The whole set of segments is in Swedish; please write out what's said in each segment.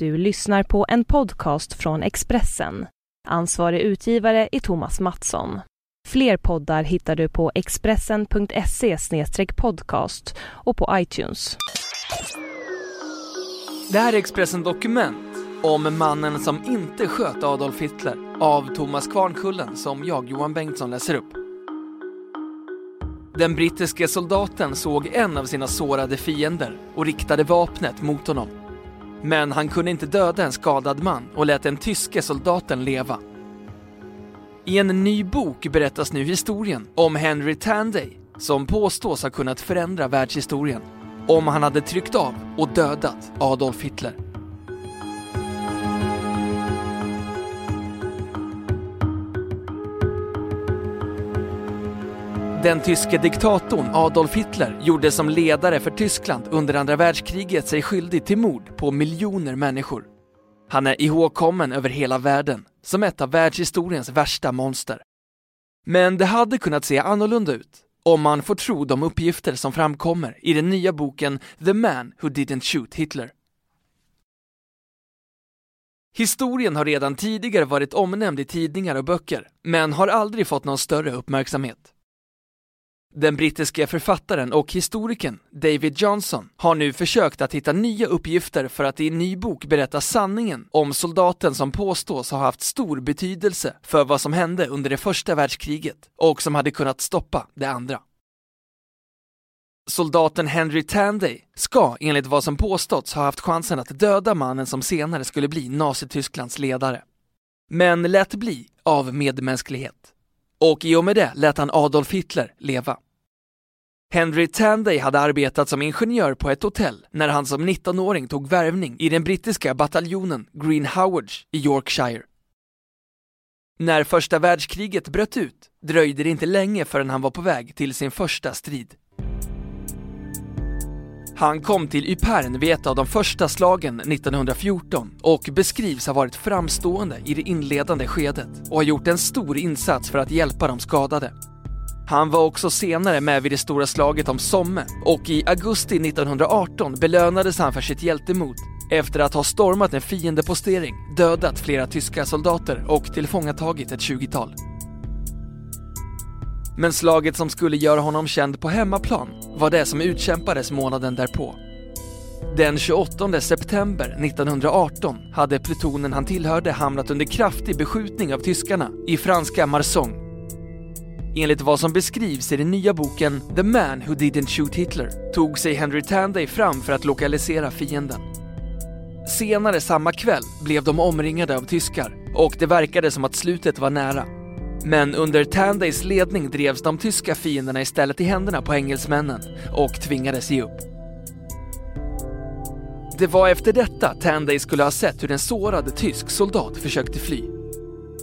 Du lyssnar på en podcast från Expressen. Ansvarig utgivare är Thomas Mattsson. Fler poddar hittar du på expressen.se podcast och på iTunes. Det här är Expressen Dokument om mannen som inte sköt Adolf Hitler av Thomas Kvarnkullen som jag, Johan Bengtsson, läser upp. Den brittiske soldaten såg en av sina sårade fiender och riktade vapnet mot honom. Men han kunde inte döda en skadad man och lät den tyske soldaten leva. I en ny bok berättas nu historien om Henry Tanday som påstås ha kunnat förändra världshistorien om han hade tryckt av och dödat Adolf Hitler. Den tyske diktatorn Adolf Hitler gjorde som ledare för Tyskland under andra världskriget sig skyldig till mord på miljoner människor. Han är ihågkommen över hela världen som ett av världshistoriens värsta monster. Men det hade kunnat se annorlunda ut om man får tro de uppgifter som framkommer i den nya boken The Man Who Didn't Shoot Hitler. Historien har redan tidigare varit omnämnd i tidningar och böcker, men har aldrig fått någon större uppmärksamhet. Den brittiske författaren och historikern David Johnson har nu försökt att hitta nya uppgifter för att i en ny bok berätta sanningen om soldaten som påstås ha haft stor betydelse för vad som hände under det första världskriget och som hade kunnat stoppa det andra. Soldaten Henry Tanday ska enligt vad som påståtts ha haft chansen att döda mannen som senare skulle bli Nazitysklands ledare. Men lät bli av medmänsklighet och i och med det lät han Adolf Hitler leva. Henry Tanday hade arbetat som ingenjör på ett hotell när han som 19-åring tog värvning i den brittiska bataljonen Green Howards i Yorkshire. När första världskriget bröt ut dröjde det inte länge förrän han var på väg till sin första strid. Han kom till Ypern vid ett av de första slagen 1914 och beskrivs ha varit framstående i det inledande skedet och har gjort en stor insats för att hjälpa de skadade. Han var också senare med vid det stora slaget om Somme och i augusti 1918 belönades han för sitt hjältemod efter att ha stormat en fiendepostering, dödat flera tyska soldater och tillfångatagit ett 20-tal. Men slaget som skulle göra honom känd på hemmaplan var det som utkämpades månaden därpå. Den 28 september 1918 hade plutonen han tillhörde hamnat under kraftig beskjutning av tyskarna i franska Marsong. Enligt vad som beskrivs i den nya boken The Man Who Didn't Shoot Hitler tog sig Henry Tanday fram för att lokalisera fienden. Senare samma kväll blev de omringade av tyskar och det verkade som att slutet var nära. Men under Tandays ledning drevs de tyska fienderna istället i händerna på engelsmännen och tvingades ge upp. Det var efter detta Tanday skulle ha sett hur en sårad tysk soldat försökte fly.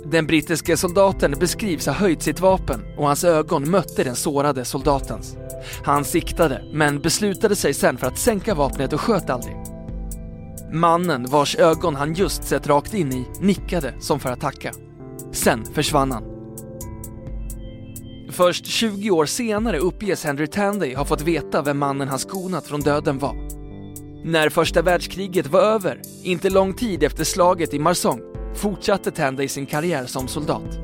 Den brittiske soldaten beskrivs ha höjt sitt vapen och hans ögon mötte den sårade soldatens. Han siktade, men beslutade sig sen för att sänka vapnet och sköt aldrig. Mannen vars ögon han just sett rakt in i nickade som för att tacka. Sen försvann han. Först 20 år senare uppges Henry Tanday ha fått veta vem mannen han skonat från döden var. När första världskriget var över, inte lång tid efter slaget i Marsong, fortsatte Tanday sin karriär som soldat.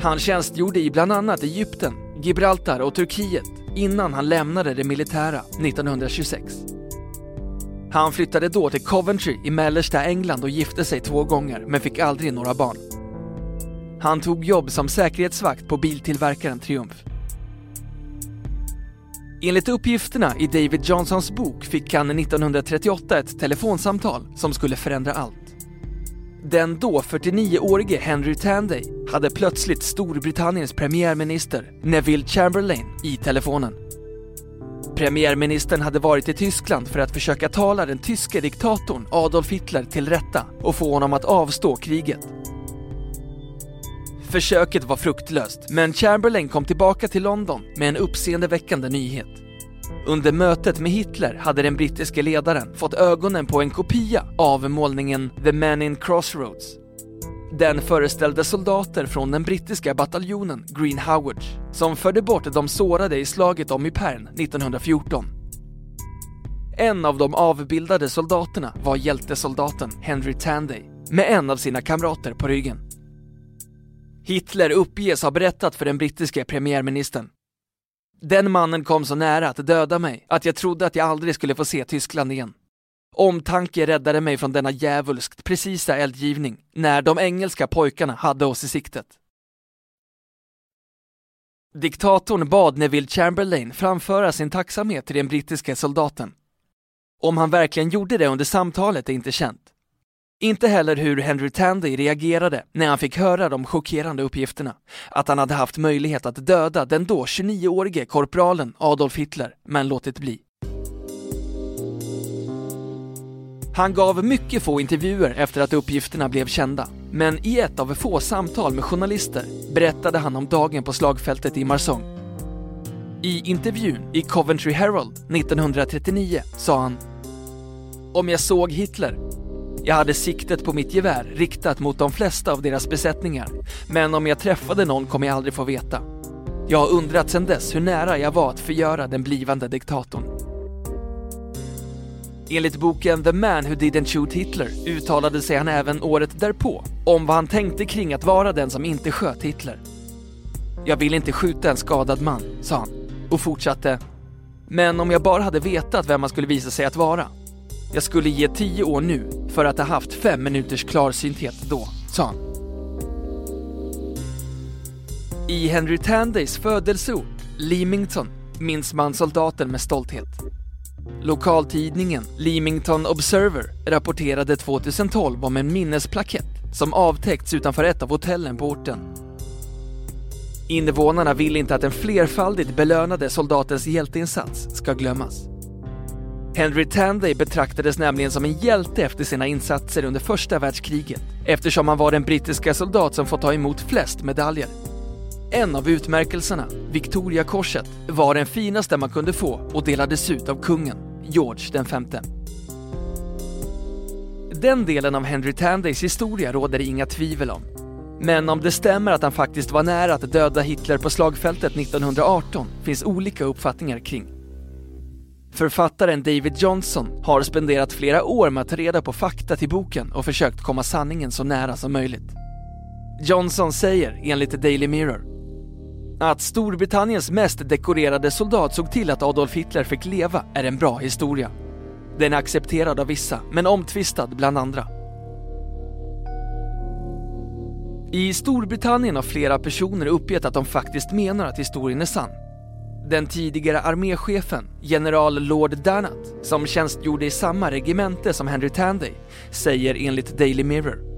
Han tjänstgjorde i bland annat Egypten, Gibraltar och Turkiet innan han lämnade det militära 1926. Han flyttade då till Coventry i mellersta England och gifte sig två gånger men fick aldrig några barn. Han tog jobb som säkerhetsvakt på biltillverkaren Triumph. Enligt uppgifterna i David Johnsons bok fick han 1938 ett telefonsamtal som skulle förändra allt. Den då 49-årige Henry Tanday hade plötsligt Storbritanniens premiärminister Neville Chamberlain i telefonen. Premiärministern hade varit i Tyskland för att försöka tala den tyske diktatorn Adolf Hitler till rätta och få honom att avstå kriget. Försöket var fruktlöst, men Chamberlain kom tillbaka till London med en uppseendeväckande nyhet. Under mötet med Hitler hade den brittiske ledaren fått ögonen på en kopia av målningen The Man in Crossroads. Den föreställde soldater från den brittiska bataljonen Green Howards som förde bort de sårade i slaget om Ypern 1914. En av de avbildade soldaterna var hjältesoldaten Henry Tanday med en av sina kamrater på ryggen. Hitler uppges ha berättat för den brittiske premiärministern. Den mannen kom så nära att döda mig att jag trodde att jag aldrig skulle få se Tyskland igen. Omtanke räddade mig från denna djävulskt precisa eldgivning när de engelska pojkarna hade oss i siktet. Diktatorn bad Neville Chamberlain framföra sin tacksamhet till den brittiske soldaten. Om han verkligen gjorde det under samtalet är inte känt. Inte heller hur Henry Tandy reagerade när han fick höra de chockerande uppgifterna. Att han hade haft möjlighet att döda den då 29-årige korpralen Adolf Hitler, men låtit bli. Han gav mycket få intervjuer efter att uppgifterna blev kända. Men i ett av få samtal med journalister berättade han om dagen på slagfältet i Marsong. I intervjun i Coventry Herald 1939 sa han Om jag såg Hitler jag hade siktet på mitt gevär riktat mot de flesta av deras besättningar, men om jag träffade någon kommer jag aldrig få veta. Jag har undrat sedan dess hur nära jag var att förgöra den blivande diktatorn. Enligt boken The Man Who Didn't Shoot Hitler uttalade sig han även året därpå om vad han tänkte kring att vara den som inte sköt Hitler. Jag vill inte skjuta en skadad man, sa han och fortsatte. Men om jag bara hade vetat vem man skulle visa sig att vara. Jag skulle ge tio år nu för att ha haft fem minuters klarsynthet då, sa han. I Henry Tandays födelseort, Leamington, minns man soldaten med stolthet. Lokaltidningen Leamington Observer rapporterade 2012 om en minnesplakett som avtäckts utanför ett av hotellen på orten. Invånarna vill inte att den flerfaldigt belönade soldatens hjälteinsats ska glömmas. Henry Tanday betraktades nämligen som en hjälte efter sina insatser under första världskriget eftersom han var den brittiska soldat som fått ta emot flest medaljer. En av utmärkelserna, Victoriakorset, var den finaste man kunde få och delades ut av kungen, George V. Den delen av Henry Tandays historia råder det inga tvivel om. Men om det stämmer att han faktiskt var nära att döda Hitler på slagfältet 1918 finns olika uppfattningar kring. Författaren David Johnson har spenderat flera år med att ta reda på fakta till boken och försökt komma sanningen så nära som möjligt. Johnson säger, enligt Daily Mirror, att Storbritanniens mest dekorerade soldat såg till att Adolf Hitler fick leva är en bra historia. Den är accepterad av vissa, men omtvistad bland andra. I Storbritannien har flera personer uppgett att de faktiskt menar att historien är sann. Den tidigare arméchefen, general Lord Danat, som tjänstgjorde i samma regemente som Henry Tanday, säger enligt Daily Mirror.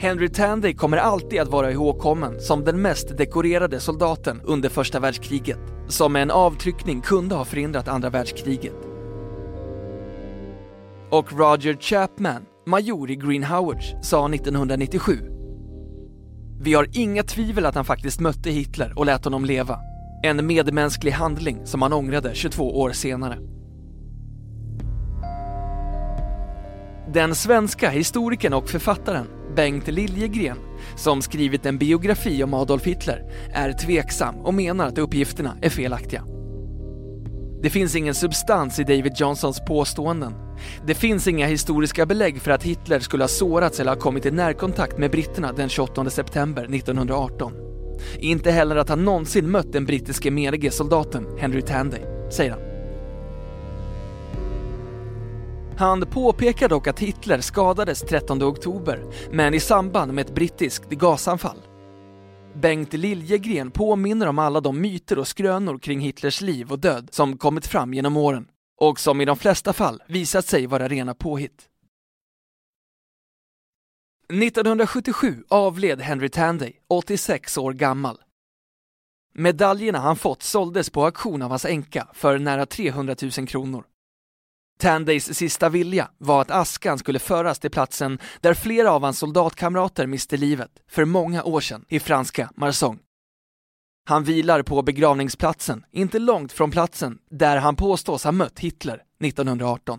Henry Tanday kommer alltid att vara ihågkommen som den mest dekorerade soldaten under första världskriget, som med en avtryckning kunde ha förhindrat andra världskriget. Och Roger Chapman, major i Green Howards, sa 1997 Vi har inga tvivel att han faktiskt mötte Hitler och lät honom leva. En medmänsklig handling som han ångrade 22 år senare. Den svenska historikern och författaren Bengt Liljegren, som skrivit en biografi om Adolf Hitler, är tveksam och menar att uppgifterna är felaktiga. Det finns ingen substans i David Johnsons påståenden. Det finns inga historiska belägg för att Hitler skulle ha sårats eller ha kommit i närkontakt med britterna den 28 september 1918. Inte heller att han någonsin mött den brittiske menige soldaten Henry Tanday, säger han. Han påpekar dock att Hitler skadades 13 oktober, men i samband med ett brittiskt gasanfall. Bengt Liljegren påminner om alla de myter och skrönor kring Hitlers liv och död som kommit fram genom åren och som i de flesta fall visat sig vara rena påhitt. 1977 avled Henry Tanday, 86 år gammal. Medaljerna han fått såldes på auktion av hans änka för nära 300 000 kronor. Tandays sista vilja var att askan skulle föras till platsen där flera av hans soldatkamrater miste livet för många år sedan i franska Marsong. Han vilar på begravningsplatsen, inte långt från platsen där han påstås ha mött Hitler 1918.